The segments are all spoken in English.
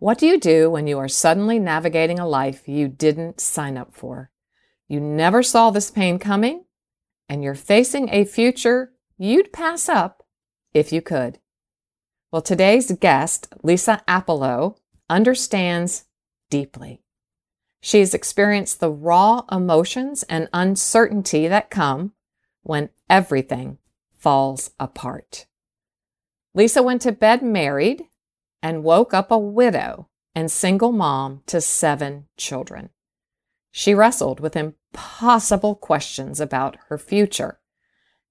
What do you do when you are suddenly navigating a life you didn't sign up for? You never saw this pain coming, and you're facing a future you'd pass up if you could. Well, today's guest, Lisa Appelo, understands deeply. She's experienced the raw emotions and uncertainty that come when everything falls apart. Lisa went to bed married and woke up a widow and single mom to seven children. She wrestled with impossible questions about her future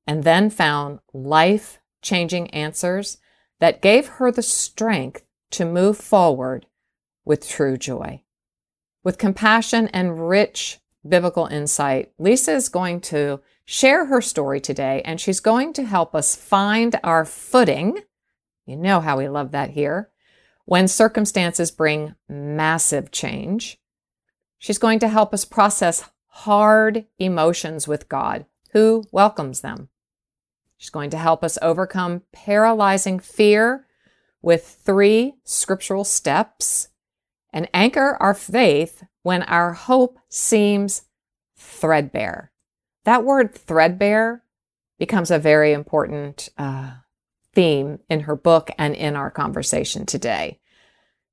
and then found life changing answers that gave her the strength to move forward with true joy. With compassion and rich biblical insight, Lisa is going to share her story today and she's going to help us find our footing. You know how we love that here. When circumstances bring massive change, she's going to help us process hard emotions with God, who welcomes them. She's going to help us overcome paralyzing fear with three scriptural steps and anchor our faith when our hope seems threadbare. That word threadbare becomes a very important uh, theme in her book and in our conversation today.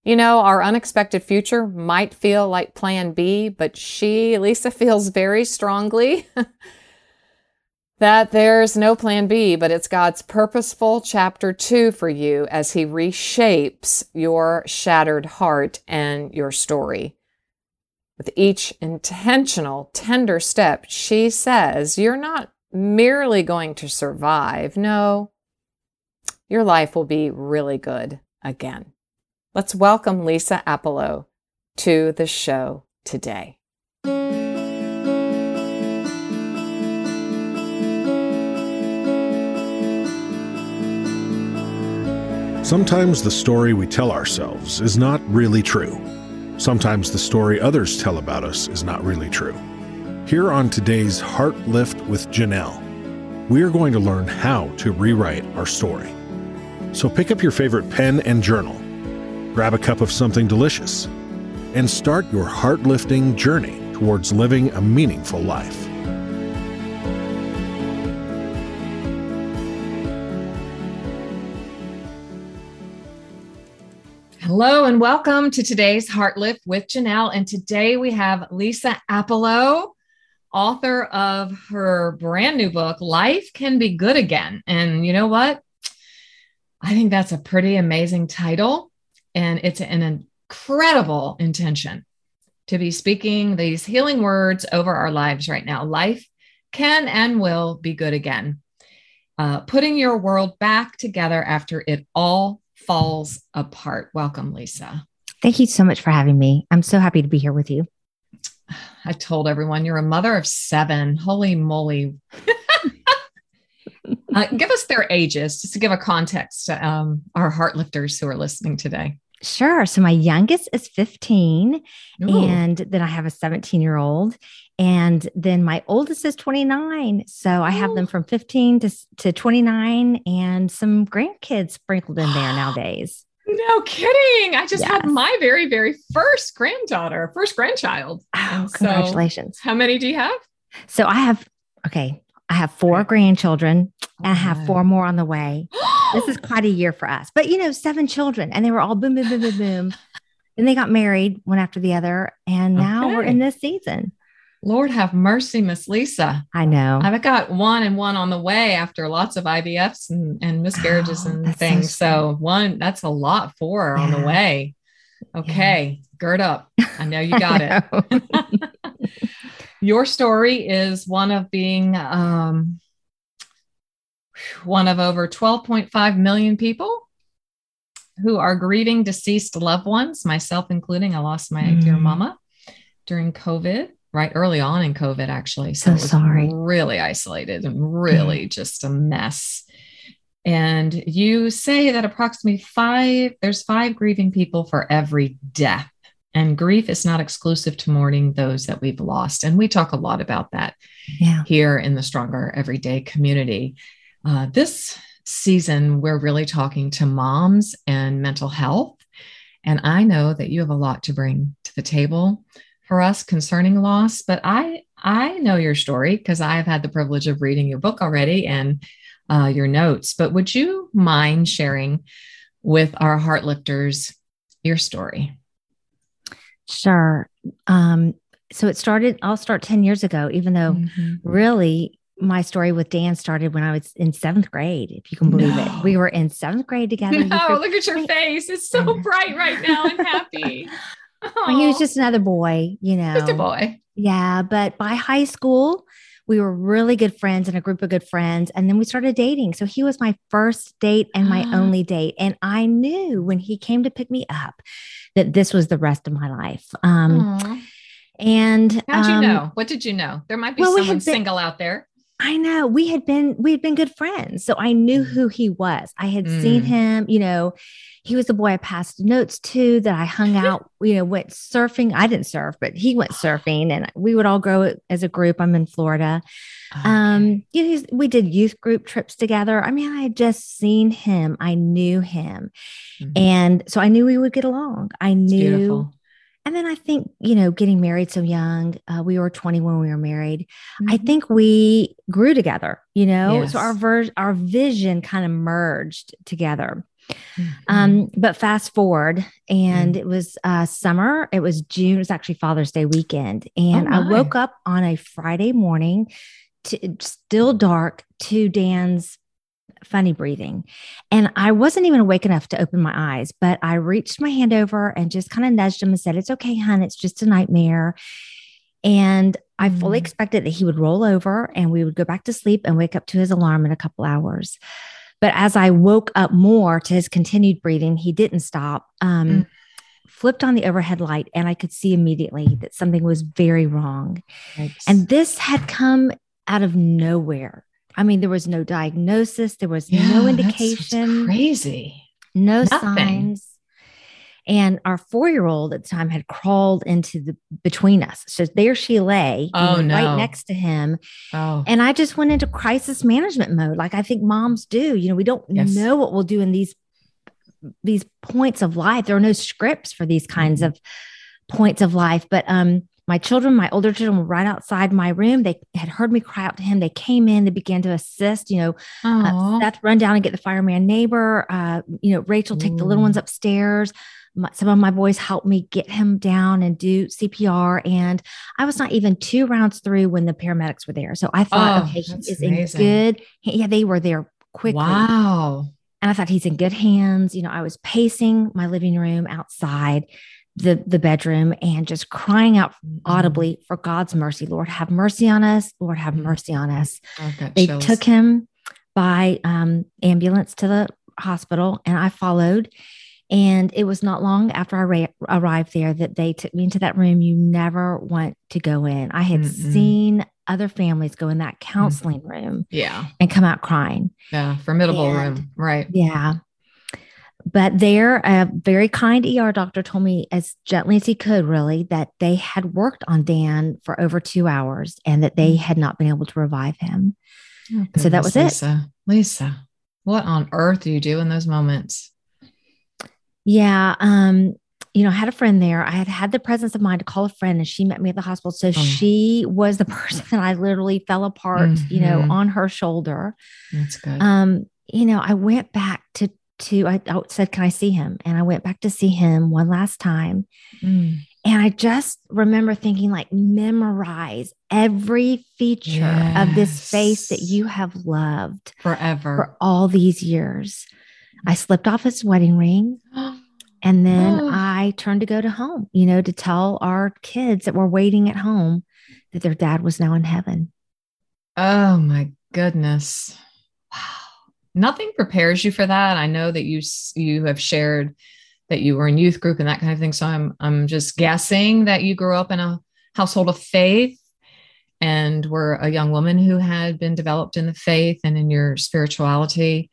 You know, our unexpected future might feel like plan B, but she, Lisa, feels very strongly that there's no plan B, but it's God's purposeful chapter two for you as He reshapes your shattered heart and your story. With each intentional, tender step, she says, You're not merely going to survive. No, your life will be really good again. Let's welcome Lisa Appelo to the show today. Sometimes the story we tell ourselves is not really true. Sometimes the story others tell about us is not really true. Here on today's Heart Lift with Janelle, we are going to learn how to rewrite our story. So pick up your favorite pen and journal, grab a cup of something delicious, and start your heart lifting journey towards living a meaningful life. Hello and welcome to today's Heart Lift with Janelle. And today we have Lisa Appelo, author of her brand new book, Life Can Be Good Again. And you know what? I think that's a pretty amazing title. And it's an incredible intention to be speaking these healing words over our lives right now. Life can and will be good again. Uh, putting your world back together after it all falls apart. Welcome, Lisa. Thank you so much for having me. I'm so happy to be here with you. I told everyone you're a mother of seven. Holy moly. uh, give us their ages just to give a context to um, our heart lifters who are listening today. Sure. So my youngest is 15, Ooh. and then I have a 17 year old, and then my oldest is 29. So I have them from 15 to, to 29 and some grandkids sprinkled in there nowadays. No kidding. I just yes. had my very, very first granddaughter, first grandchild. Oh, congratulations. So how many do you have? So I have, okay, I have four grandchildren and I have four more on the way. this is quite a year for us. But you know, seven children and they were all boom, boom, boom, boom, boom. then they got married one after the other. And now okay. we're in this season. Lord have mercy, Miss Lisa. I know. I've got one and one on the way after lots of IVFs and, and miscarriages oh, and things. So, so, one, that's a lot for yeah. on the way. Okay, yeah. gird up. I know you got it. Your story is one of being um, one of over 12.5 million people who are grieving deceased loved ones, myself including. I lost my mm. dear mama during COVID right early on in COVID, actually. So, so sorry. Really isolated and really mm. just a mess. And you say that approximately five, there's five grieving people for every death. And grief is not exclusive to mourning those that we've lost. And we talk a lot about that yeah. here in the Stronger Everyday community. Uh, this season, we're really talking to moms and mental health And I know that you have a lot to bring to the table for us concerning loss, but I I know your story because I've had the privilege of reading your book already and uh, your notes. But would you mind sharing with our heart lifters your story? Sure. Um, so it started, I'll start 10 years ago, even though mm-hmm. really my story with Dan started when I was in seventh grade, if you can believe no. it. We were in seventh grade together. No, look at your face. It's so bright right now and happy. he was just another boy, you know. Just a boy. Yeah. But by high school, we were really good friends and a group of good friends. And then we started dating. So he was my first date and my only date. And I knew when he came to pick me up that this was the rest of my life. Um, Aww. and how'd you um, know? What did you know? There might be well, someone been, single out there. I know we had been we had been good friends, so I knew mm. who he was. I had mm. seen him, you know, he was the boy I passed notes to that I hung out, you know, went surfing. I didn't surf, but he went surfing and we would all go as a group. I'm in Florida. Okay. Um, you know, we did youth group trips together. I mean, I had just seen him. I knew him. Mm-hmm. And so I knew we would get along. I knew and then I think, you know, getting married so young, uh, we were 20 when we were married. Mm-hmm. I think we grew together, you know, yes. so our ver- our vision kind of merged together. Mm-hmm. Um, but fast forward, and mm-hmm. it was uh, summer. It was June. It was actually Father's Day weekend, and oh I woke up on a Friday morning, to, still dark, to Dan's funny breathing, and I wasn't even awake enough to open my eyes. But I reached my hand over and just kind of nudged him and said, "It's okay, hon. It's just a nightmare." And I fully mm-hmm. expected that he would roll over and we would go back to sleep and wake up to his alarm in a couple hours. But as I woke up more to his continued breathing, he didn't stop. Um, mm. Flipped on the overhead light, and I could see immediately that something was very wrong. And this had come out of nowhere. I mean, there was no diagnosis, there was yeah, no indication. crazy. No Nothing. signs. And our four year old at the time had crawled into the between us. So there she lay oh, no. right next to him. Oh. And I just went into crisis management mode, like I think moms do. You know, we don't yes. know what we'll do in these these points of life. There are no scripts for these kinds mm-hmm. of points of life. But um my children, my older children were right outside my room. They had heard me cry out to him. They came in, they began to assist, you know, uh, Seth run down and get the fireman neighbor, uh, you know, Rachel take Ooh. the little ones upstairs my, some of my boys helped me get him down and do CPR. And I was not even two rounds through when the paramedics were there. So I thought, oh, okay, he is amazing. in good. Yeah, they were there quickly. Wow. And I thought he's in good hands. You know, I was pacing my living room outside the the bedroom and just crying out mm-hmm. audibly for God's mercy. Lord, have mercy on us. Lord, have mm-hmm. mercy on us. Oh, they took him by um, ambulance to the hospital, and I followed. And it was not long after I ra- arrived there that they took me into that room you never want to go in. I had Mm-mm. seen other families go in that counseling mm. room. Yeah. And come out crying. Yeah. Formidable and, room. Right. Yeah. But there, a very kind ER doctor told me as gently as he could, really, that they had worked on Dan for over two hours and that they mm. had not been able to revive him. Oh, so that was Lisa. it. Lisa, what on earth do you do in those moments? Yeah. Um, you know, I had a friend there. I had had the presence of mind to call a friend and she met me at the hospital. So oh. she was the person that I literally fell apart, mm-hmm. you know, mm-hmm. on her shoulder. That's good. Um, you know, I went back to to I, said, Can I see him? And I went back to see him one last time. Mm. And I just remember thinking, like, memorize every feature yes. of this face that you have loved forever for all these years. I slipped off his wedding ring. And then oh. I turned to go to home, you know, to tell our kids that were waiting at home that their dad was now in heaven. Oh my goodness. Nothing prepares you for that. I know that you you have shared that you were in youth group and that kind of thing. So I'm I'm just guessing that you grew up in a household of faith and were a young woman who had been developed in the faith and in your spirituality.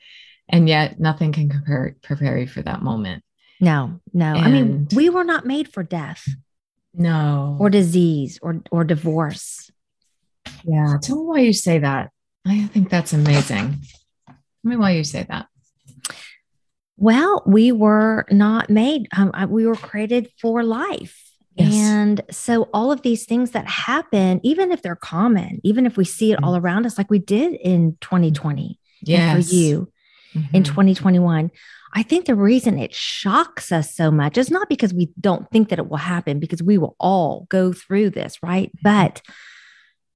And yet nothing can prepare prepare you for that moment. No no. And i mean we were not made for death. No. Or disease or or divorce. Yeah tell me why you say that. I think that's amazing tell me why you say that Well, we were not made, um, we were created for life. Yes. And so all of these things that happen, even if they're common, even if we see it mm-hmm. all around us, like we did in 2020, yes. for you mm-hmm. in 2021, I think the reason it shocks us so much is not because we don't think that it will happen, because we will all go through this, right? Mm-hmm. But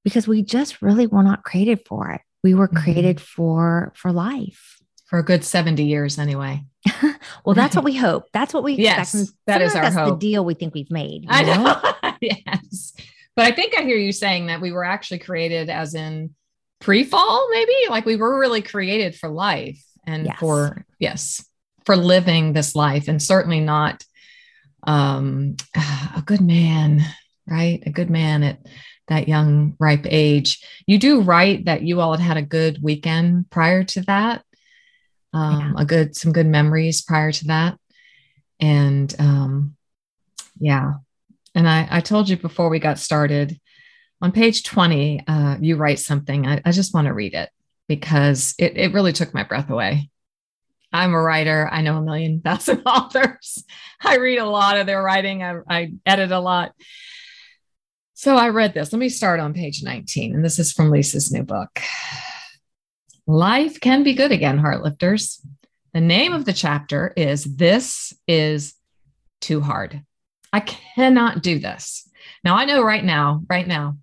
because we just really were not created for it. We were mm-hmm. created for for life. For a good 70 years anyway. well, that's what we hope. That's what we yes, expect. That is our that's hope. the deal we think we've made. I know. know? yes. But I think I hear you saying that we were actually created as in pre-fall, maybe like we were really created for life and yes. for yes, for living this life and certainly not um a good man, right? A good man at that young ripe age. You do write that you all had had a good weekend prior to that um, yeah. a good some good memories prior to that. And um, yeah. And I, I told you before we got started on page 20 uh, you write something. I, I just want to read it because it, it really took my breath away. I'm a writer. I know a million thousand authors. I read a lot of their writing. I, I edit a lot so i read this let me start on page 19 and this is from lisa's new book Life can be good again, Heartlifters. The name of the chapter is This is Too Hard. I cannot do this. Now, I know right now, right now,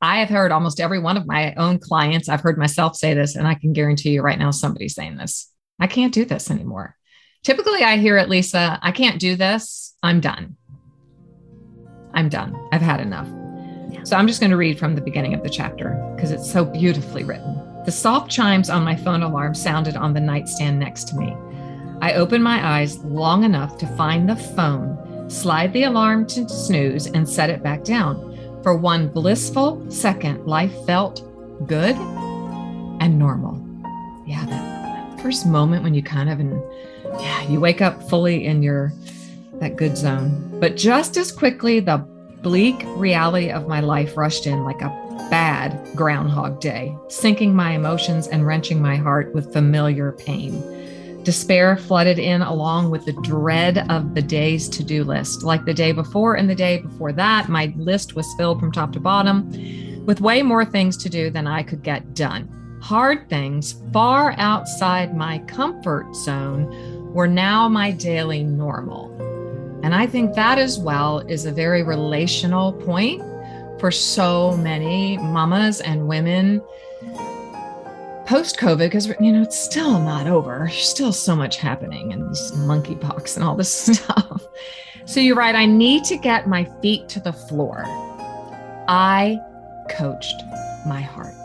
I have heard almost every one of my own clients. I've heard myself say this, and I can guarantee you right now somebody's saying this. I can't do this anymore. Typically, I hear it, Lisa, I can't do this. I'm done. I'm done. I've had enough. Yeah. So I'm just going to read from the beginning of the chapter because it's so beautifully written. The soft chimes on my phone alarm sounded on the nightstand next to me. I opened my eyes long enough to find the phone, slide the alarm to snooze, and set it back down. For one blissful second, life felt good and normal. Yeah, that, first moment when you kind of, and yeah, you wake up fully in your that good zone. But just as quickly, the bleak reality of my life rushed in like a bad Groundhog Day, sinking my emotions and wrenching my heart with familiar pain. Despair flooded in along with the dread of the day's to do list. Like the day before and the day before that, my list was filled from top to bottom with way more things to do than I could get done. Hard things far outside my comfort zone were now my daily normal. And I think that as well is a very relational point for so many mamas and women post COVID, because you know it's still not over. There's still so much happening, and this monkeypox and all this stuff. So you're right. I need to get my feet to the floor. I coached my heart.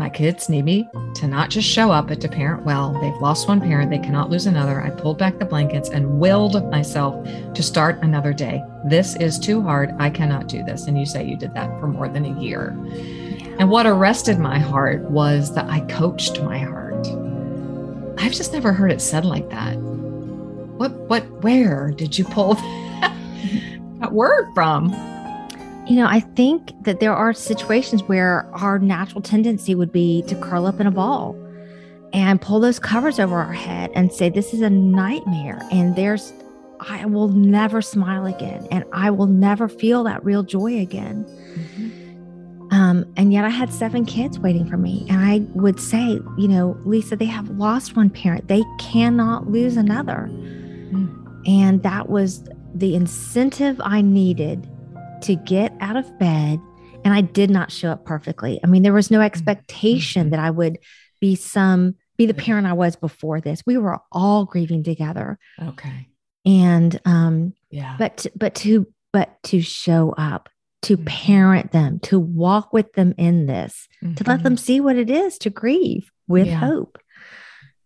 My kids need me to not just show up but to parent well. They've lost one parent, they cannot lose another. I pulled back the blankets and willed myself to start another day. This is too hard. I cannot do this. And you say you did that for more than a year. And what arrested my heart was that I coached my heart. I've just never heard it said like that. What, what, where did you pull that word from? You know, I think that there are situations where our natural tendency would be to curl up in a ball and pull those covers over our head and say, This is a nightmare. And there's, I will never smile again. And I will never feel that real joy again. Mm-hmm. Um, and yet I had seven kids waiting for me. And I would say, you know, Lisa, they have lost one parent, they cannot lose another. Mm. And that was the incentive I needed to get out of bed and I did not show up perfectly. I mean, there was no expectation mm-hmm. that I would be some be the parent I was before this. We were all grieving together. Okay. And um yeah. But to, but to but to show up, to mm-hmm. parent them, to walk with them in this, mm-hmm. to let them mm-hmm. see what it is to grieve with yeah. hope.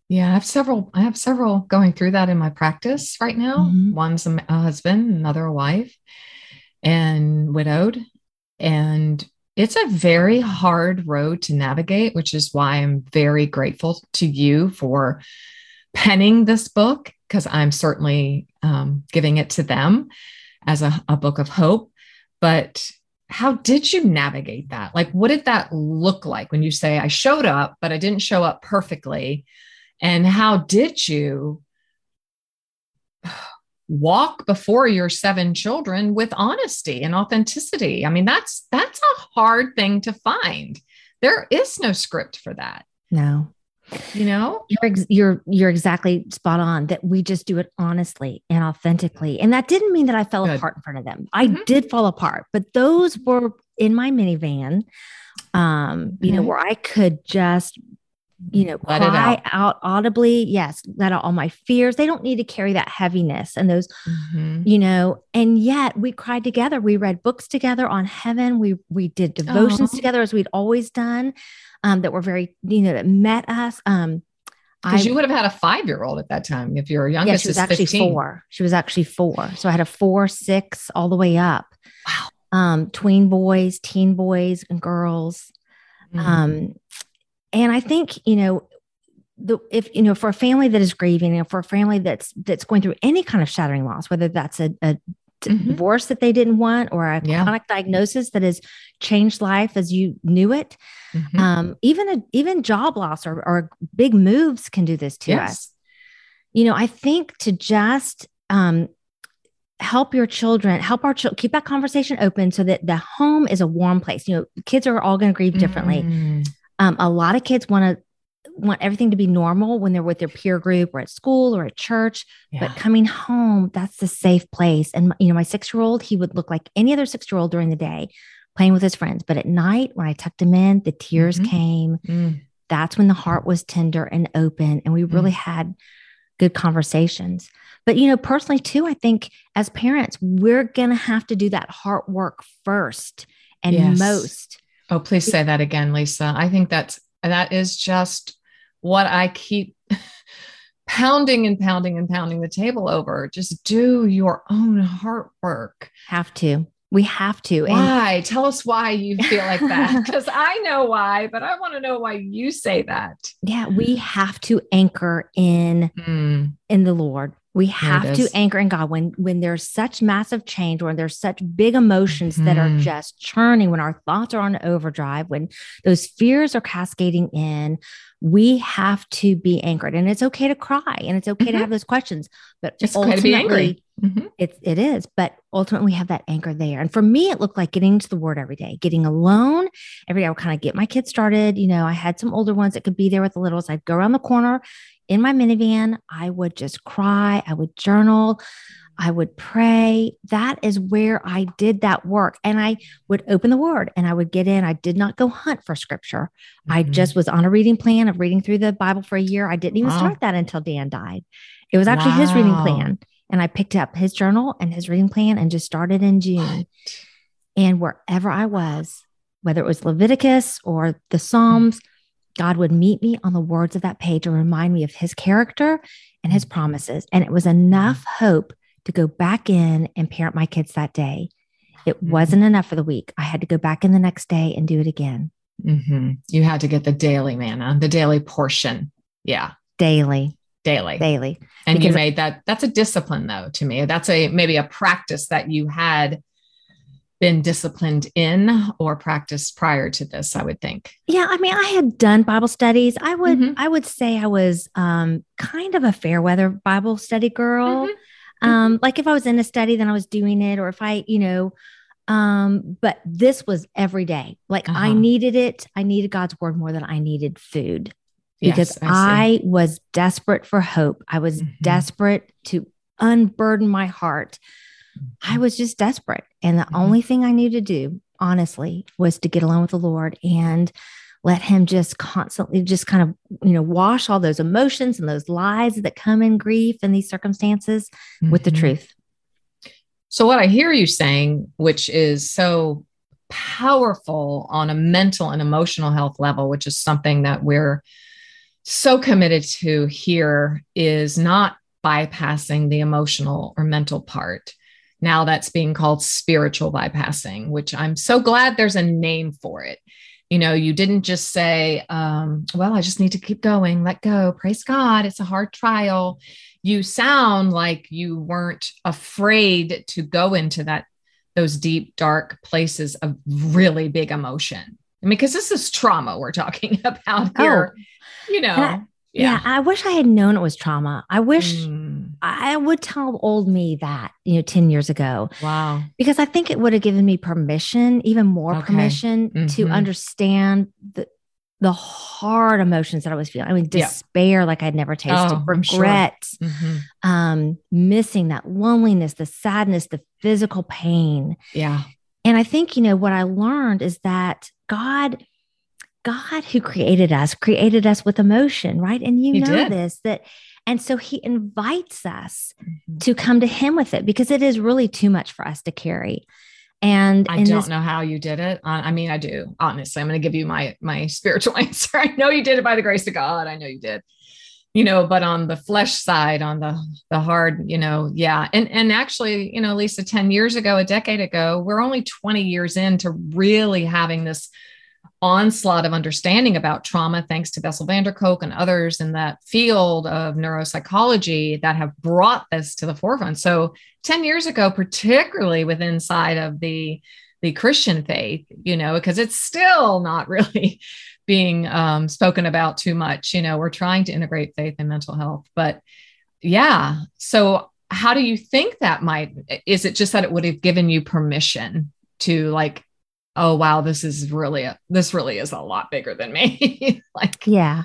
Yeah, I have several. I have several going through that in my practice right now. Mm-hmm. One's a husband, another a wife, and widowed. And it's a very hard road to navigate, which is why I'm very grateful to you for penning this book, because I'm certainly um, giving it to them as a, a book of hope. But how did you navigate that? Like, what did that look like when you say, I showed up, but I didn't show up perfectly? And how did you walk before your seven children with honesty and authenticity? I mean, that's that's a hard thing to find. There is no script for that. No you know you're ex- you're you're exactly spot on that we just do it honestly and authentically and that didn't mean that i fell Good. apart in front of them i mm-hmm. did fall apart but those were in my minivan um you mm-hmm. know where i could just you know let cry out. out. audibly yes let out all my fears they don't need to carry that heaviness and those mm-hmm. you know and yet we cried together we read books together on heaven we we did devotions together as we'd always done um, that were very, you know, that met us. Um, because you would have had a five year old at that time if your youngest yeah, she was actually 15. four. She was actually four. So I had a four, six, all the way up. Wow. Um, tween boys, teen boys, and girls. Mm. Um, and I think you know the if you know for a family that is grieving, you know, for a family that's that's going through any kind of shattering loss, whether that's a, a mm-hmm. divorce that they didn't want or a yeah. chronic diagnosis that has changed life as you knew it. Mm-hmm. Um, even a, even job loss or, or big moves can do this to yes. us. You know, I think to just um, help your children, help our children keep that conversation open so that the home is a warm place. You know, kids are all going to grieve differently. Mm. Um, a lot of kids want to want everything to be normal when they're with their peer group or at school or at church. Yeah. But coming home, that's the safe place. And, you know, my six year old, he would look like any other six year old during the day playing with his friends. But at night, when I tucked him in, the tears mm-hmm. came. Mm. That's when the heart was tender and open. And we really mm. had good conversations. But, you know, personally, too, I think as parents, we're going to have to do that heart work first and yes. most. Oh, please say that again, Lisa. I think that's that is just what I keep pounding and pounding and pounding the table over. Just do your own heart work. Have to. We have to. Why? And- Tell us why you feel like that. Because I know why, but I want to know why you say that. Yeah, we have to anchor in mm. in the Lord. We have to anchor in God when when there's such massive change, when there's such big emotions mm-hmm. that are mm-hmm. just churning, when our thoughts are on overdrive, when those fears are cascading in, we have to be anchored. And it's okay to cry and it's okay mm-hmm. to have those questions, but it's okay to be angry. Mm-hmm. It, it is, but ultimately we have that anchor there. And for me, it looked like getting to the word every day, getting alone every day. I would kind of get my kids started. You know, I had some older ones that could be there with the littles. I'd go around the corner in my minivan, I would just cry, I would journal, I would pray. That is where I did that work. And I would open the word and I would get in. I did not go hunt for scripture. Mm-hmm. I just was on a reading plan of reading through the Bible for a year. I didn't even wow. start that until Dan died. It was actually wow. his reading plan. And I picked up his journal and his reading plan and just started in June. What? And wherever I was, whether it was Leviticus or the Psalms, mm-hmm God would meet me on the words of that page and remind me of his character and his promises. And it was enough hope to go back in and parent my kids that day. It mm-hmm. wasn't enough for the week. I had to go back in the next day and do it again. Mm-hmm. You had to get the daily manna, the daily portion. Yeah. Daily. Daily. Daily. And because you made that, that's a discipline though, to me. That's a maybe a practice that you had been disciplined in or practiced prior to this i would think yeah i mean i had done bible studies i would mm-hmm. i would say i was um, kind of a fair weather bible study girl mm-hmm. Um, like if i was in a study then i was doing it or if i you know um, but this was every day like uh-huh. i needed it i needed god's word more than i needed food because yes, I, I, was desperate for hope i was mm-hmm. desperate to unburden my heart I was just desperate. And the mm-hmm. only thing I needed to do, honestly, was to get alone with the Lord and let him just constantly just kind of, you know, wash all those emotions and those lies that come in grief and these circumstances mm-hmm. with the mm-hmm. truth. So, what I hear you saying, which is so powerful on a mental and emotional health level, which is something that we're so committed to here, is not bypassing the emotional or mental part now that's being called spiritual bypassing, which I'm so glad there's a name for it. You know, you didn't just say, um, well, I just need to keep going, let go, praise God, it's a hard trial. You sound like you weren't afraid to go into that those deep, dark places of really big emotion. I mean, because this is trauma we're talking about Oh. here. You know, I- Yeah. I wish I had known it was trauma. I wish Mm, I would tell old me that, you know, 10 years ago, wow. because I think it would have given me permission, even more Okay. permission to Mhm. understand the the hard emotions that I was feeling. I mean, Yeah. despair like I'd never tasted, Oh, I'm sure. regret, Mhm. um, missing that loneliness, the sadness, the physical pain. Yeah. And I think, you know, what I learned is that God, God who created us, created us with emotion, right? And you He know did. this, that, and so he invites us Mhm. to come to him with it because it is really too much for us to carry. And I don't this, know how you did it. I mean, I do. Honestly, I'm going to give you my my spiritual answer. I know you did it by the grace of God. I know you did. You know, but on the flesh side, on the the hard, you know, yeah. And and actually, you know, Lisa, 10 years ago, a decade ago, we're only 20 years into really having this onslaught of understanding about trauma, thanks to Bessel van der Kolk and others in that field of neuropsychology that have brought this to the forefront. So 10 years ago, particularly with inside of the the Christian faith, you know, because it's still not really being um, spoken about too much. You know, we're trying to integrate faith and mental health, but yeah. So, how do you think that might? Is it just that it would have given you permission to like, oh wow, this is really a, this really is a lot bigger than me. like, yeah.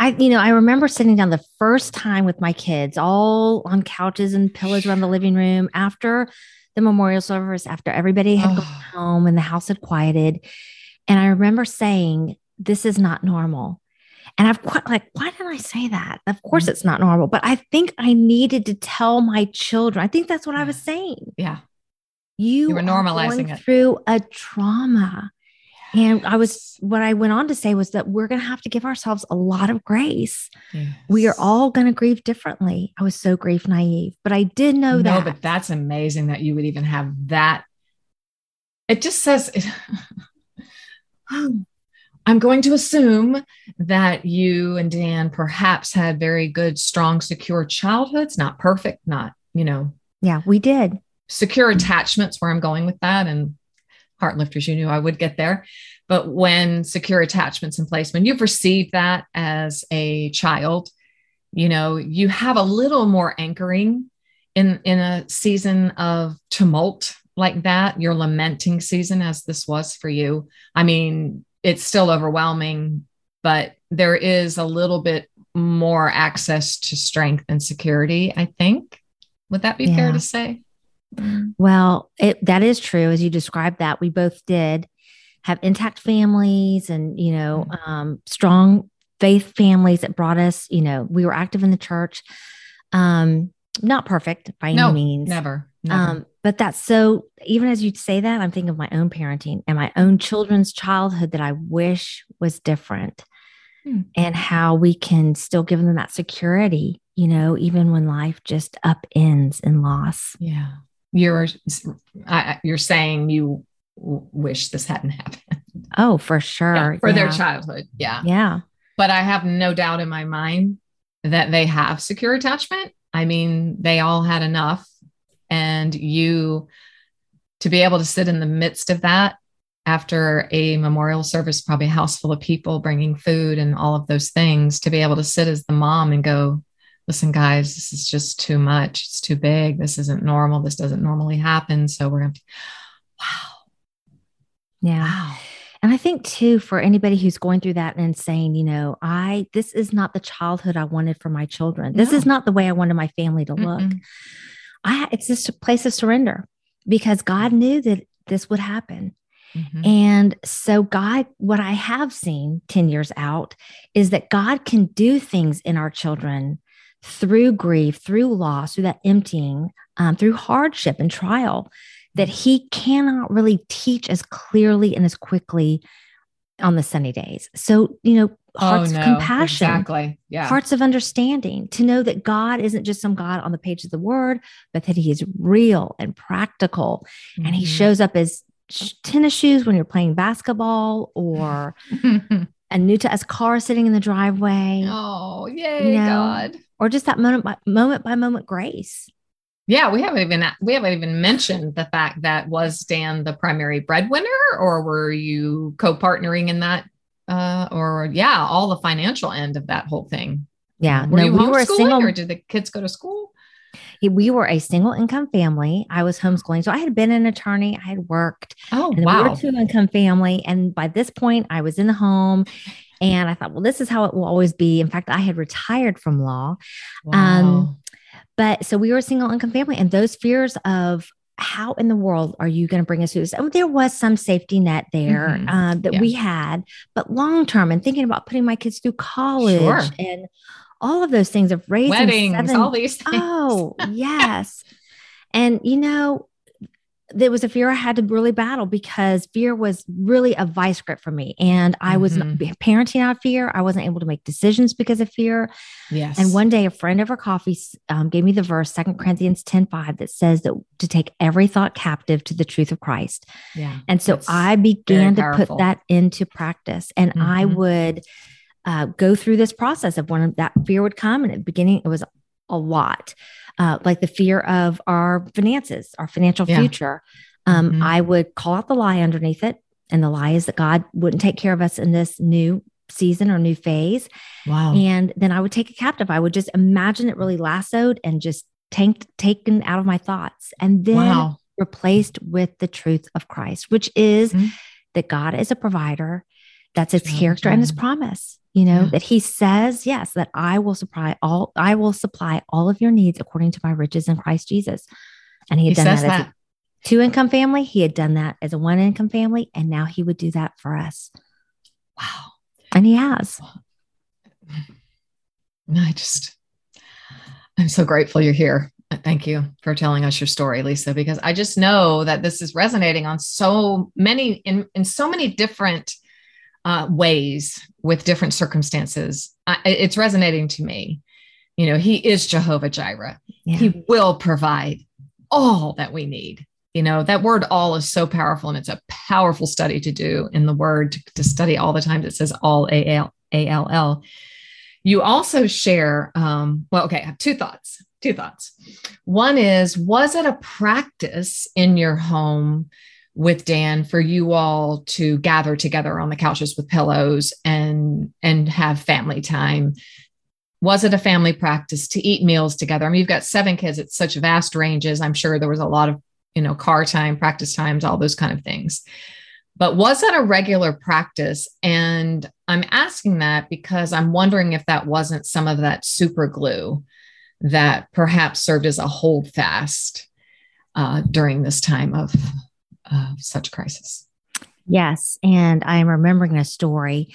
I, you know, I remember sitting down the first time with my kids, all on couches and pillows around the living room after the memorial service, after everybody had gone Oh. home and the house had quieted. And I remember saying, This is not normal. And I've quite like, why did I say that? Of course, Mm. it's not normal, but I think I needed to tell my children. I think that's what I was saying. yeah. You, You were normalizing going it. through a trauma. And I was, what I went on to say was that we're going to have to give ourselves a lot of grace. We are all going to grieve differently. I was so grief naive, but I did know no, that. No, but that's amazing that you would even have that. It just says, it, I'm going to assume that you and Dan perhaps had very good, strong, secure childhoods, not perfect, not, you know, yeah, we did. Secure attachments where I'm going with that. And heart lifters, you knew I would get there. But when secure attachments in place, when you've received that as a child, you know, you have a little more anchoring in in a season of tumult like that, your lamenting season as this was for you. I mean, it's still overwhelming, but there is a little bit more access to strength and security, I think. Would that be fair to say? Well, it, that is true. As you described that, we both did have intact families and, you know, um, strong faith families that brought us, you know, we were active in the church. Um, not perfect by No, any means. Never. never. Um, but that's so, even as you say that, I'm thinking of my own parenting and my own children's childhood that I wish was different Hmm. and how we can still give them that security, you know, even when life just upends in loss. yeah. You're I, you're saying you w- wish this hadn't happened Oh, for sure. Yeah, for their childhood. Yeah. Yeah. But I have no doubt in my mind that they have secure attachment. I mean, they all had enough. And you to be able to sit in the midst of that after a memorial service, probably a house full of people bringing food and all of those things, to be able to sit as the mom and go, listen, guys, this is just too much. It's too big. This isn't normal. This doesn't normally happen. So we're going to, wow, Yeah. wow. And I think too, for anybody who's going through that and saying, you know, I, this is not the childhood I wanted for my children. This is not the way I wanted my family to look. Mm-mm. I, it's just a place of surrender because God knew that this would happen. Mhm. And so, God, what I have seen 10 years out is that God can do things in our children through grief, through loss, through that emptying, um, through hardship and trial that He cannot really teach as clearly and as quickly on the sunny days. So, you know, hearts of compassion, Oh, Exactly. Yeah. hearts of understanding, to know that God isn't just some God on the page of the word, but that He is real and practical and he Mhm. shows up as tennis shoes when you're playing basketball or a new to us car sitting in the driveway oh, yay, You know, God. or just that moment by moment by moment grace Yeah, we haven't even we haven't even mentioned the fact that was Dan the primary breadwinner, or were you co-partnering in that, uh, or yeah, all the financial end of that whole thing? Yeah, Were no, you we were a homeschooling, single. or did the kids go to school? We were a single income family. I was homeschooling, so I had been an attorney. I had worked, Oh and then we were a two income family. And by this point, I was in the home, and I thought, well, this is how it will always be. In fact, I had retired from law, wow. um, But so we were a single income family, and those fears of how in the world are you going to bring us through this? Oh, there was some safety net there Mhm. uh, that Yeah. we had, but long term and thinking about putting my kids through college Sure. and all of those things of raising weddings, seven. all these things. oh, yes. And you know, there was a fear I had to really battle because fear was really a vice grip for me. And I was Mm-hmm. parenting out of fear. I wasn't able to make decisions because of fear. yes, And one day, a friend over coffee um, gave me the verse, Second Corinthians 10 5, that says that to take every thought captive to the truth of Christ. yeah, And so I began to put that into practice. And I Mhm. would uh, go through this process of when that fear would come. And at the beginning, it was a lot, uh, like the fear of our finances, our financial Yeah. future. Um, Mhm. I would call out the lie underneath it. And the lie is that God wouldn't take care of us in this new season or new phase. wow, And then I would take it captive. I would just imagine it really lassoed and just tanked, taken out of my thoughts. And then wow, replaced with the truth of Christ, which is Mhm. that God is a provider. That's his character and his promise. You know, Yeah. that he says, yes, that I will supply all, I will supply all of your needs according to my riches in Christ Jesus. And he he had done says that, as a two income family. He had done that as a one income family. And now he would do that for us. Wow. And he has. I just, I'm so grateful you're here. Uh, thank you for telling us your story, Lisa, because I just know that this is resonating on so many, in, in so many different uh, ways with different circumstances. I, it's resonating to me. You know, He is Jehovah Jireh. Yeah. He will provide all that we need. You know, that word all is so powerful and it's a powerful study to do in the word to, to study all the time. It says all A L A L L. You also share, um, well, okay, I have two thoughts. Two thoughts. One is, was it a practice in your home with Dan for you all to gather together on the couches with pillows and and have family time? Was it a family practice to eat meals together? I mean, you've got seven kids, it's such vast ranges. I'm sure there was a lot of, you know, car time, practice times, all those kind of things. But was that a regular practice? And I'm asking that because I'm wondering if that wasn't some of that super glue that perhaps served as a holdfast uh, during this time of uh, such crisis. Yes. And I'm remembering a story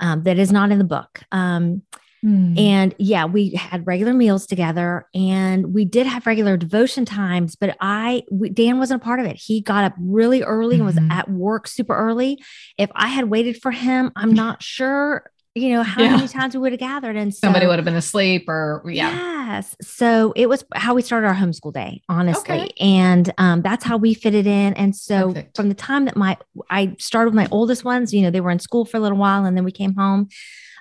um, that is not in the book. Um, And yeah, we had regular meals together and we did have regular devotion times, but I, we, Dan wasn't a part of it. He got up really early and was Mhm. at work super early. If I had waited for him, I'm not sure, you know, how Yeah. many times we would have gathered. And so, Somebody would have been asleep or, yeah. Yes. So it was how we started our homeschool day, honestly. Okay. And um, that's how we fitted in. And so Perfect. from the time that my I started with my oldest ones, you know, they were in school for a little while and then we came home.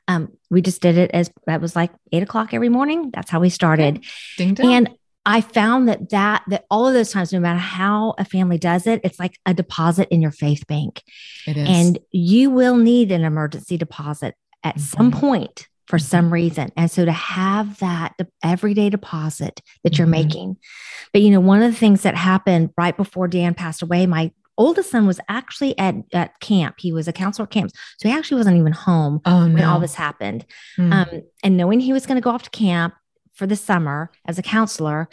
Um, we just did it as that was like eight o'clock every morning. That's how we started. Ding dong. And I found that that that all of those times, no matter how a family does it, it's like a deposit in your faith bank. it is. And you will need an emergency deposit at some Mhm. point for some reason. And so to have that everyday deposit that you're Mhm. making. But you know, one of the things that happened right before Dan passed away, my oldest son was actually at, at camp. He was a counselor at camp. So he actually wasn't even home oh, no. when all this happened. Mm. Um, and knowing he was going to go off to camp for the summer as a counselor,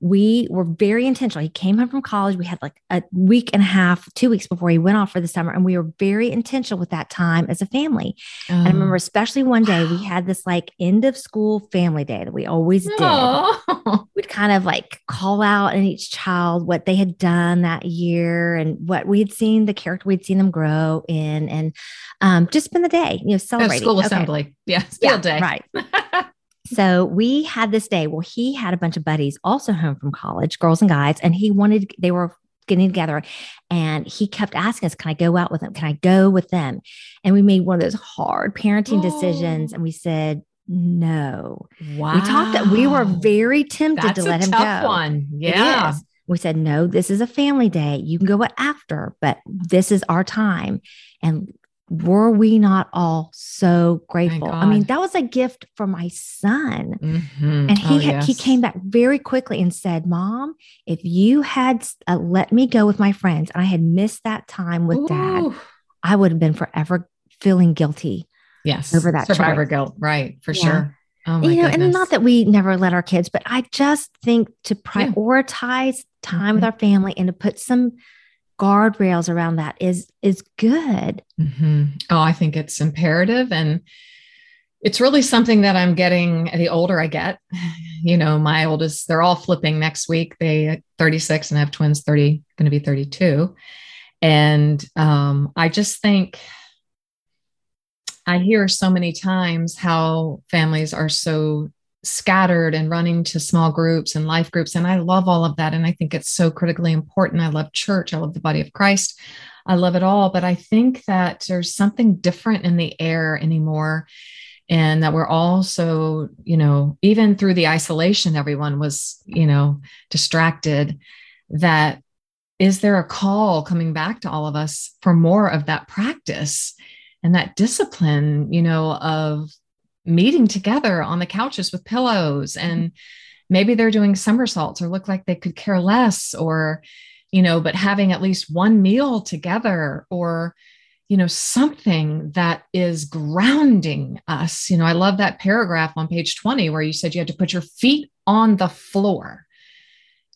we were very intentional. He came home from college. We had like a week and a half, two weeks before he went off for the summer. And we were very intentional with that time as a family. And I remember, especially one day, we had this like end of school family day that we always did. Oh. We'd kind of like call out in each child what they had done that year and what we had seen, the character we'd seen them grow in, and um, just spend the day, you know, At celebrating. school Okay. assembly. Yeah. Yeah, Field day. Right. So we had this day Well, he had a bunch of buddies also home from college, girls and guys, and he wanted, they were getting together and he kept asking us, Can I go out with them? Can I go with them? And we made one of those hard parenting decisions. Oh. And we said, no. Wow. We talked that we were very tempted That's to let a him tough go. one. Yeah. We said, no, this is a family day. You can go after, but this is our time. And were we not all so grateful? I mean, that was a gift for my son. Mhm. And he Oh, had, he came back very quickly and said, "Mom, if you had uh, let me go with my friends and I had missed that time with dad, I would have been forever feeling guilty." Yes. over that survivor choice. guilt. Right. For Yeah. sure. Oh you know, goodness. and not that we never let our kids, but I just think to prioritize time with Mhm. our family and to put some guardrails around that is is good. hmm Oh, I think it's imperative. And it's really something that I'm getting the older I get. You know, my oldest, they're all flipping next week. They 36 and I have twins 30, going to be 32. And um, I just think I hear so many times how families are so scattered and running to small groups and life groups. And I love all of that. And I think it's so critically important. I love church. I love the body of Christ. I love it all. But I think that there's something different in the air anymore. And that we're all so, you know, even through the isolation, everyone was, you know, distracted. That is there a call coming back to all of us for more of that practice and that discipline, you know, of meeting together on the couches with pillows mm-hmm. and maybe they're doing somersaults or look like they could care less or you know but having at least one meal together or you know something that is grounding us. You know i love that paragraph on page 20 where you said you had to put your feet on the floor.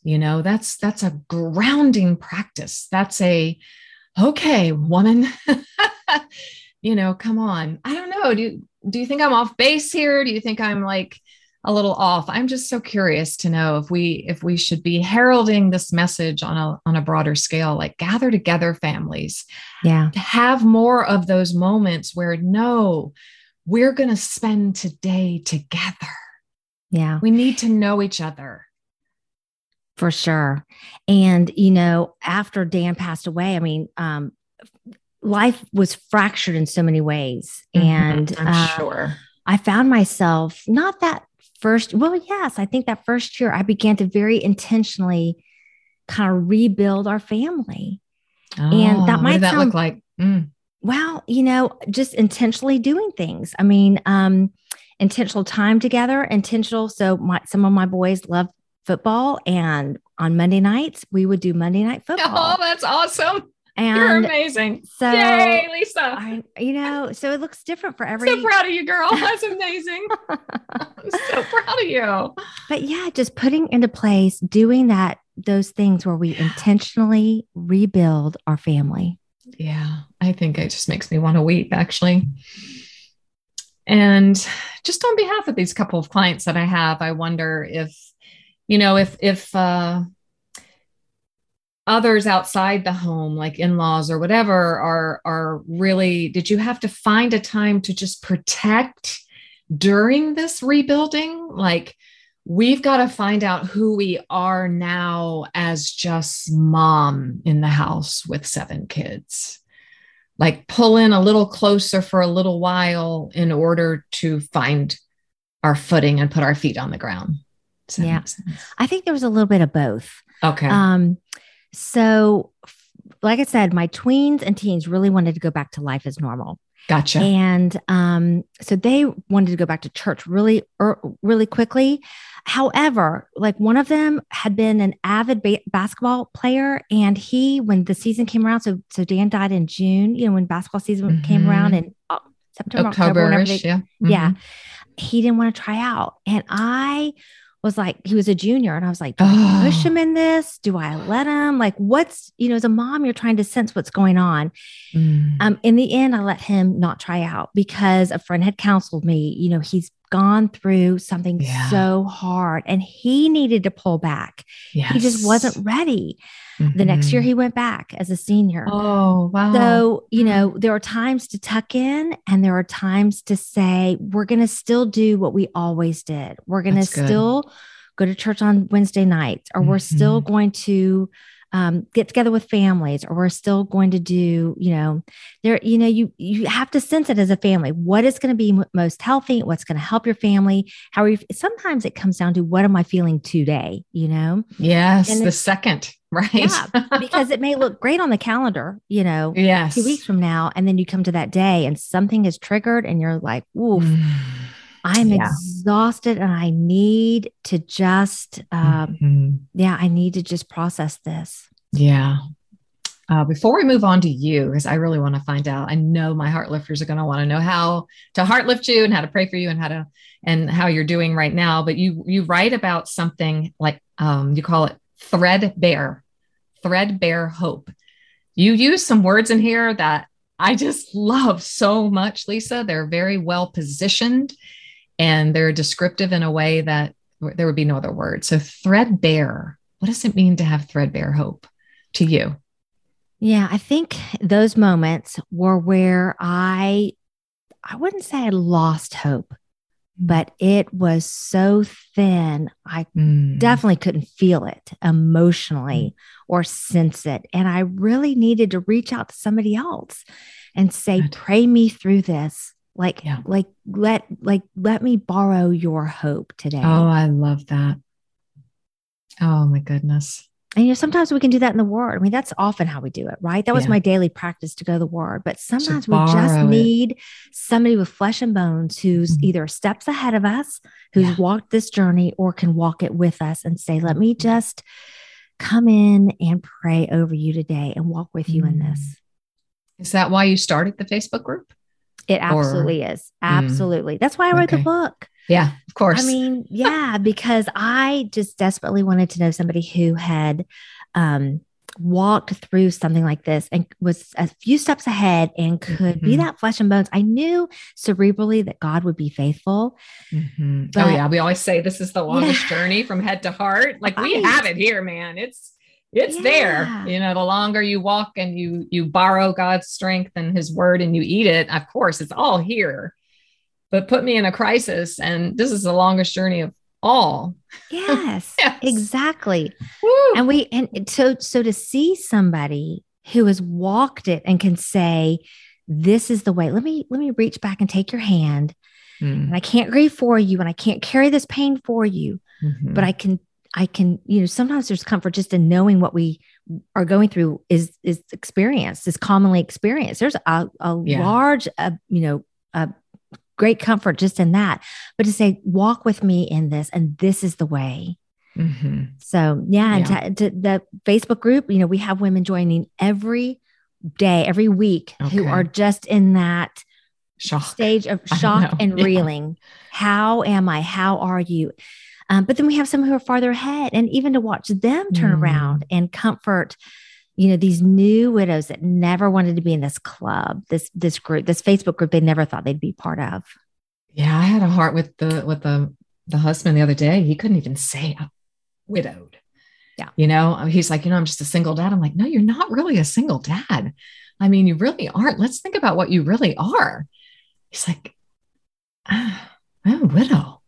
You know that's that's a grounding practice. That's a okay woman you know come on. I don't know. Do you do you think i'm off base here do you think i'm like a little off i'm just so curious to know if we if we should be heralding this message on a on a broader scale like gather together families Yeah. to have more of those moments where no we're going to spend today together Yeah. we need to know each other For sure. And, you know, after Dan passed away, I mean, um, life was fractured in so many ways. And Mm-hmm. i'm uh, sure I found myself not that first, well, yes, I think that first year I began to very intentionally kind of rebuild our family. and that Oh, might that sound- look like Mm. Well, you know, just intentionally doing things. I mean, um, intentional time together, intentional. So my some of my boys love football, and on Monday nights we would do Monday night football. oh that's awesome you're amazing so yay lisa I, you know, so it looks different for every. so proud of you girl that's amazing i'm so proud of you but yeah, just putting into place, doing that, those things where we intentionally rebuild our family. Yeah, I think it just makes me want to weep actually. And just on behalf of these couple of clients that I have, I wonder if, you know, if if uh others outside the home, like in-laws or whatever, are are really did you have to find a time to just protect during this rebuilding? Like we've got to find out who we are now as just mom in the house with seven kids. Like pull in a little closer for a little while in order to find our footing and put our feet on the ground. Yeah. I think there was a little bit of both. Okay. Um, so, like I said, my tweens and teens really wanted to go back to life as normal, gotcha. and um, so they wanted to go back to church really, er, really quickly. However, like one of them had been an avid ba- basketball player, and he, when the season came around, so so Dan died in June. You know, when basketball season came around Mhm. in uh, September, October, whenever they, October-ish, yeah. yeah, Mhm. he didn't want to try out, and I was like, he was a junior, and I was like, do I push him in this? Do I let him? Like, what's you know, as a mom, you're trying to sense what's going on. Mm. Um, in the end, I let him not try out because a friend had counseled me. You know, he's gone through something Yeah. so hard, and he needed to pull back. He just wasn't ready. The next year, Mhm. he went back as a senior. Oh, wow. So, you know, there are times to tuck in and there are times to say, we're going to still do what we always did. We're going to still go to church on Wednesday nights, or we're still Mhm. going to um, get together with families or we're still going to do you know there you know you you have to sense it as a family what is going to be m- most healthy what's going to help your family how are you sometimes it comes down to what am i feeling today you know Yes, And the second, right? yeah because it may look great on the calendar you know yes. two weeks from now and then you come to that day and something is triggered and you're like oof Mm. I'm Yeah. exhausted and i need to just um, Mhm. yeah i need to just process this Yeah. Uh, before we move on to you, because I really want to find out, I know my heart lifters are going to want to know how to heart lift you and how to pray for you and how to and how you're doing right now. But you you write about something like um, you call it threadbare, threadbare hope. You use some words in here that I just love so much, Lisa. They're very well positioned and they're descriptive in a way that there would be no other word. So threadbare. What does it mean to have threadbare hope to you? Yeah, I think those moments were where I I wouldn't say I lost hope, but it was so thin. I Mm. definitely couldn't feel it emotionally or sense it. And I really needed to reach out to somebody else and say, Good. pray me through this. Like, Yeah. like let like let me borrow your hope today. Oh, I love that. Oh my goodness. And you know, sometimes we can do that in the word. I mean, that's often how we do it, right? That was Yeah. my daily practice to go to the word. But sometimes we just it. need somebody with flesh and bones who's Mhm. either steps ahead of us, who's Yeah. walked this journey, or can walk it with us and say, Let Mm-hmm. me just come in and pray over you today and walk with you in this. Is that why you started the Facebook group? It Or- absolutely is. Absolutely. That's why I wrote Okay. the book. Yeah, of course. I mean, yeah, because I just desperately wanted to know somebody who had um, walked through something like this and was a few steps ahead and could be Mhm. that flesh and bones. I knew cerebrally that God would be faithful. Mhm. oh yeah, we always say this is the longest Yeah. journey from head to heart. Like we have it here, man. It's it's there. You know, the longer you walk and you you borrow God's strength and His Word and you eat it, of course, it's all here. But put me in a crisis, and this is the longest journey of all. Yes, Yes. exactly. Woo. And we and so so to see somebody who has walked it and can say, "This is the way." Let me let me reach back and take your hand. Mm, And I can't grieve for you, and I can't carry this pain for you. mhm. but I can I can you know sometimes there's comfort just in knowing what we are going through is is experienced is commonly experienced. There's a, a Yeah. large uh, you know a great comfort just in that, but to say walk with me in this and this is the way. Mhm. So yeah, and to, to the Facebook group, you know, we have women joining every day, every week who are just in that shock. stage of shock and Yeah. reeling. How am I? How are you? Um, but then we have some who are farther ahead, and even to watch them turn Mm. around and comfort, you know, these new widows that never wanted to be in this club, this this group, this Facebook group they never thought they'd be part of. Yeah, I had a heart with the with the the husband the other day. He couldn't even say a widowed. Yeah. You know, he's like, you know, I'm just a single dad. I'm like, no, you're not really a single dad. I mean, you really aren't. Let's think about what you really are. He's like, ah, I'm a widow.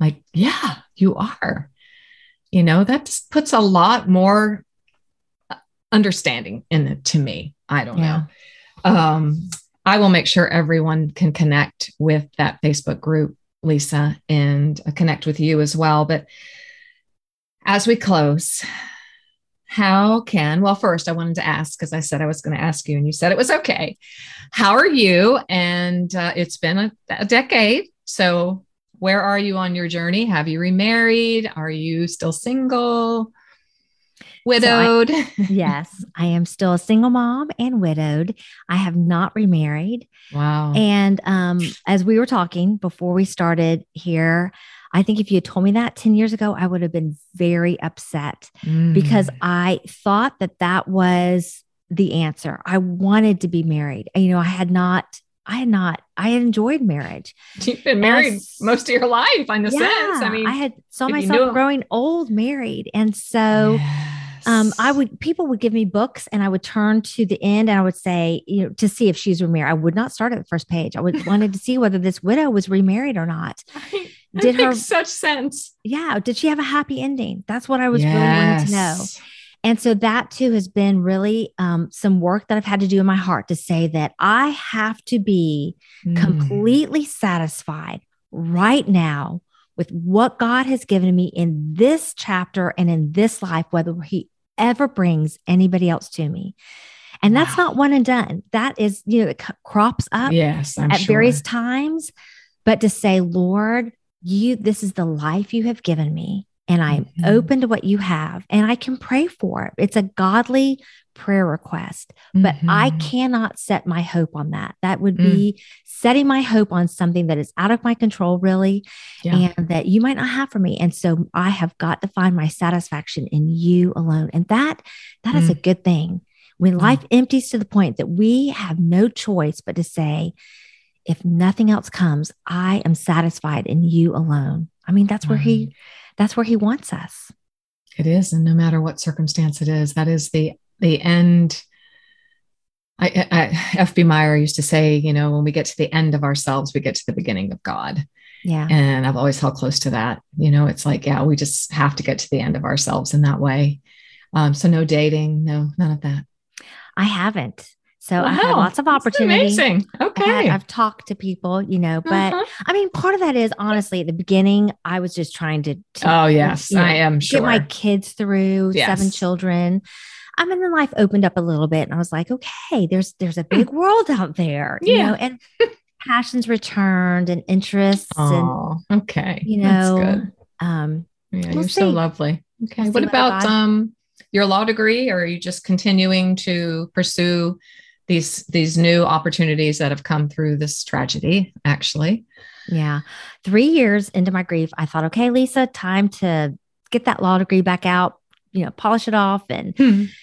Like, yeah, you are. You know, that just puts a lot more uh, understanding in it to me. I don't Yeah. know. Um, I will make sure everyone can connect with that Facebook group, Lisa, and uh, connect with you as well. But as we close, how can, well, first I wanted to ask, because I said I was going to ask you and you said it was okay. How are you? And uh, it's been a, a decade. So where are you on your journey? Have you remarried? Are you still single? Widowed? yes, I am still a single mom and widowed. I have not remarried. wow. And um, as we were talking before we started here, I think if you had told me that 10 years ago, I would have been very upset because Mm. I thought that that was the answer. I wanted to be married. You know, I had not, I had not, I had enjoyed marriage. You've been married Yes. most of your life, in a sense. I mean, I had saw myself growing old married. And so um, I would, people would give me books and I would turn to the end and I would say, you know, to see if she's remarried. I would not start at the first page. I would wanted to see whether this widow was remarried or not. That Did her- makes such sense. Yeah. Did she have a happy ending? That's what I was really wanting to know. And so that too has been really um, some work that I've had to do in my heart to say that I have to be Mm. completely satisfied right now with what God has given me in this chapter and in this life, whether He ever brings anybody else to me. And that's Wow. not one and done. That is, you know, it crops up Yes, I'm at sure. various times. But to say, Lord, you, this is the life you have given me. And I'm Mhm. open to what you have, and I can pray for it. It's a godly prayer request but I Mhm. cannot set my hope on that. That would Mm. be setting my hope on something that is out of my control, really, Yeah. and that you might not have for me. And so I have got to find my satisfaction in you alone. And that that is a good thing. When Mm. life empties to the point that we have no choice but to say, if nothing else comes, I am satisfied in you alone. I mean, that's where he that's where he wants us. It is, and no matter what circumstance it is, that is the the end. I, I, F.B. Meyer used to say, you know, when we get to the end of ourselves, we get to the beginning of God. Yeah. And I've always held close to that. You know, it's like, yeah, we just have to get to the end of ourselves in that way. Um, so no dating, no, none of that. I haven't. So I had Wow, lots of opportunities. Amazing. Okay. had- I've talked to people, you know, but Uh-huh. I mean, part of that is honestly at the beginning, I was just trying to, to oh yes, you know, I am sure. get my kids through seven children. I mean, then life opened up a little bit, and I was like, okay, there's there's a big world out there, you Hmm. Know, and passions returned and interests, and oh, okay. you That's know, good. um, Yeah, We'll you're so lovely. Okay. We'll what see what about um your law degree? Or are you just continuing to pursue these these new opportunities that have come through this tragedy? Actually, yeah, three years into my grief, I thought, okay, Lisa, time to get that law degree back out, you know, polish it off, and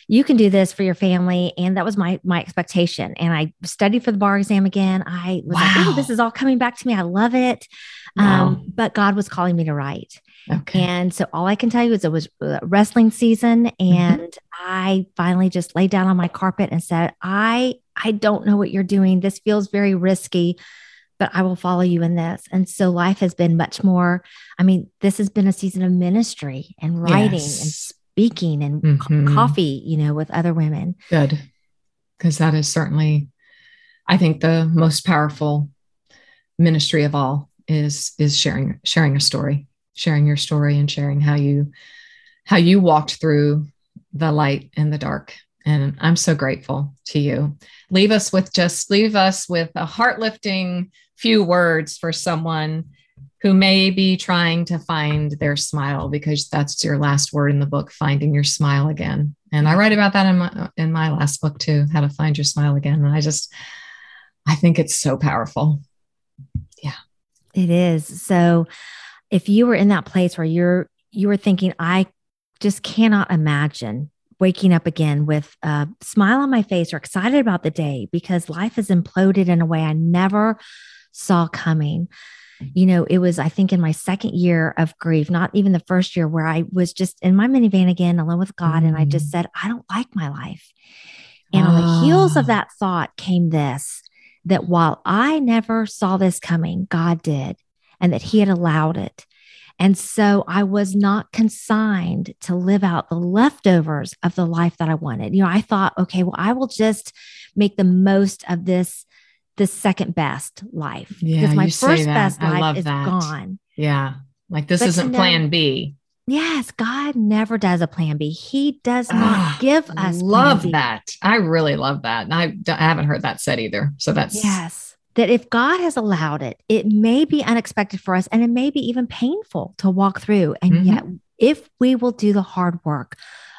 you can do this for your family. And that was my my expectation. And i studied for the bar exam again. I was like oh this is all coming back to me. I love it. Wow. um, but god was calling me to write okay. and so all i can tell you is it was wrestling season Mm-hmm. and i finally just laid down on my carpet and said i i don't know what you're doing this feels very risky but I will follow you in this. And so life has been much more. I mean, this has been a season of ministry and writing and speaking and co- Mhm. coffee, you know, with other women. Good. Because that is certainly, I think, the most powerful ministry of all is is sharing sharing a story, sharing your story and sharing how you how you walked through the light and the dark. And I'm so grateful to you. Leave us with just leave us with a heart lifting few words for someone who may be trying to find their smile because that's your last word in the book finding your smile again and i write about that in my in my last book too how to find your smile again and i just i think it's so powerful Yeah. It is. So if you were in that place where you're you were thinking, I just cannot imagine waking up again with a smile on my face or excited about the day because life has imploded in a way I never saw coming. You know, it was, I think, in my second year of grief, not even the first year, where I was just in my minivan again, alone with God. And I just said, I don't like my life. And on the heels of Ah. that thought came this that while I never saw this coming, God did, and that He had allowed it. And so I was not consigned to live out the leftovers of the life that I wanted. You know, I thought, okay, well, I will just make the most of this, the second best life. Yeah, because my first best life is that. gone. yeah like this But isn't know- plan b Yes, God never does a plan B. He does not Ah, give us love that i really love that and I, I haven't heard that said either so that's Yes. That if God has allowed it, it may be unexpected for us and it may be even painful to walk through. And Mhm. yet, if we will do the hard work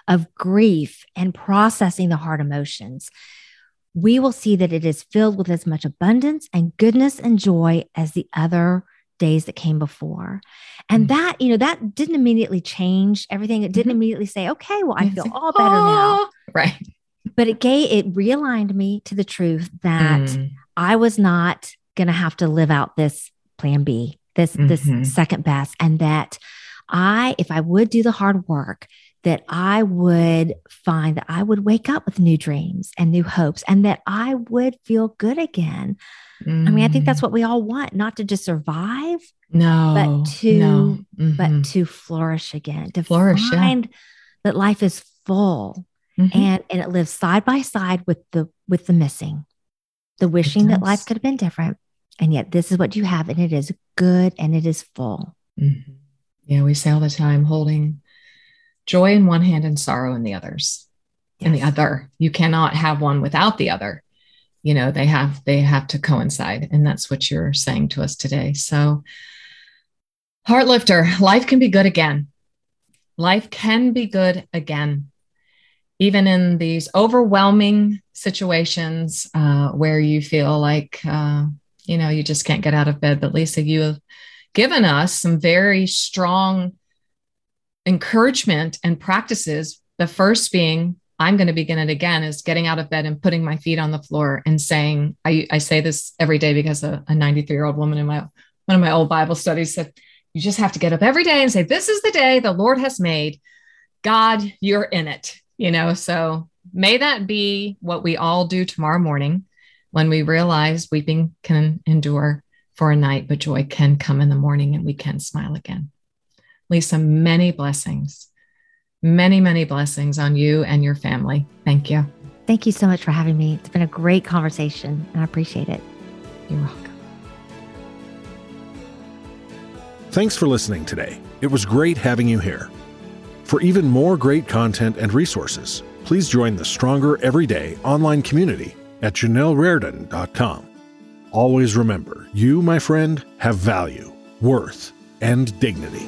of grief and processing the hard emotions, we will see that it is filled with as much abundance and goodness and joy as the other days that came before. And Mhm. that, you know, that didn't immediately change everything. It didn't Mhm. immediately say, okay, well, I It's feel like, all better now. "Oh," right But it gave, it realigned me to the truth that Mm. I was not going to have to live out this plan B, this Mhm. this second best and that I if I would do the hard work that I would find that I would wake up with new dreams and new hopes and that I would feel good again. I mean, I think that's Mm. what we all want, not to just survive, no but to- no. but Mhm. to flourish again, to Flourish, yeah. find that life is full mm-hmm. and and it lives side by side with the with the missing the wishing that life could have been different. And yet this is what you have and it is good and it is full. Mm-hmm. yeah we say all the time holding joy in one hand and sorrow in the others yes. in the other. You cannot have one without the other. You know they have they have to coincide and that's what you're saying to us today. So heart lifter life can be good again. Life can be good again even in these overwhelming situations uh, where you feel like uh, you know you just can't get out of bed but lisa you have given us some very strong encouragement and practices the first being I'm going to begin it again is getting out of bed and putting my feet on the floor and saying, I, I say this every day because a, a 93 year old woman in my one of my old Bible studies said, you just have to get up every day and say, This is the day the Lord has made. God, you're in it. You know, so may that be what we all do tomorrow morning when we realize weeping can endure for a night, but joy can come in the morning and we can smile again. Lisa, many blessings many, many blessings on you and your family. Thank you. Thank you so much for having me. It's been a great conversation and I appreciate it. You're welcome. Thanks for listening today. It was great having you here. For even more great content and resources, please join the Stronger Everyday online community at JanelleRardon.com. Always remember, you, my friend, have value, worth, and dignity.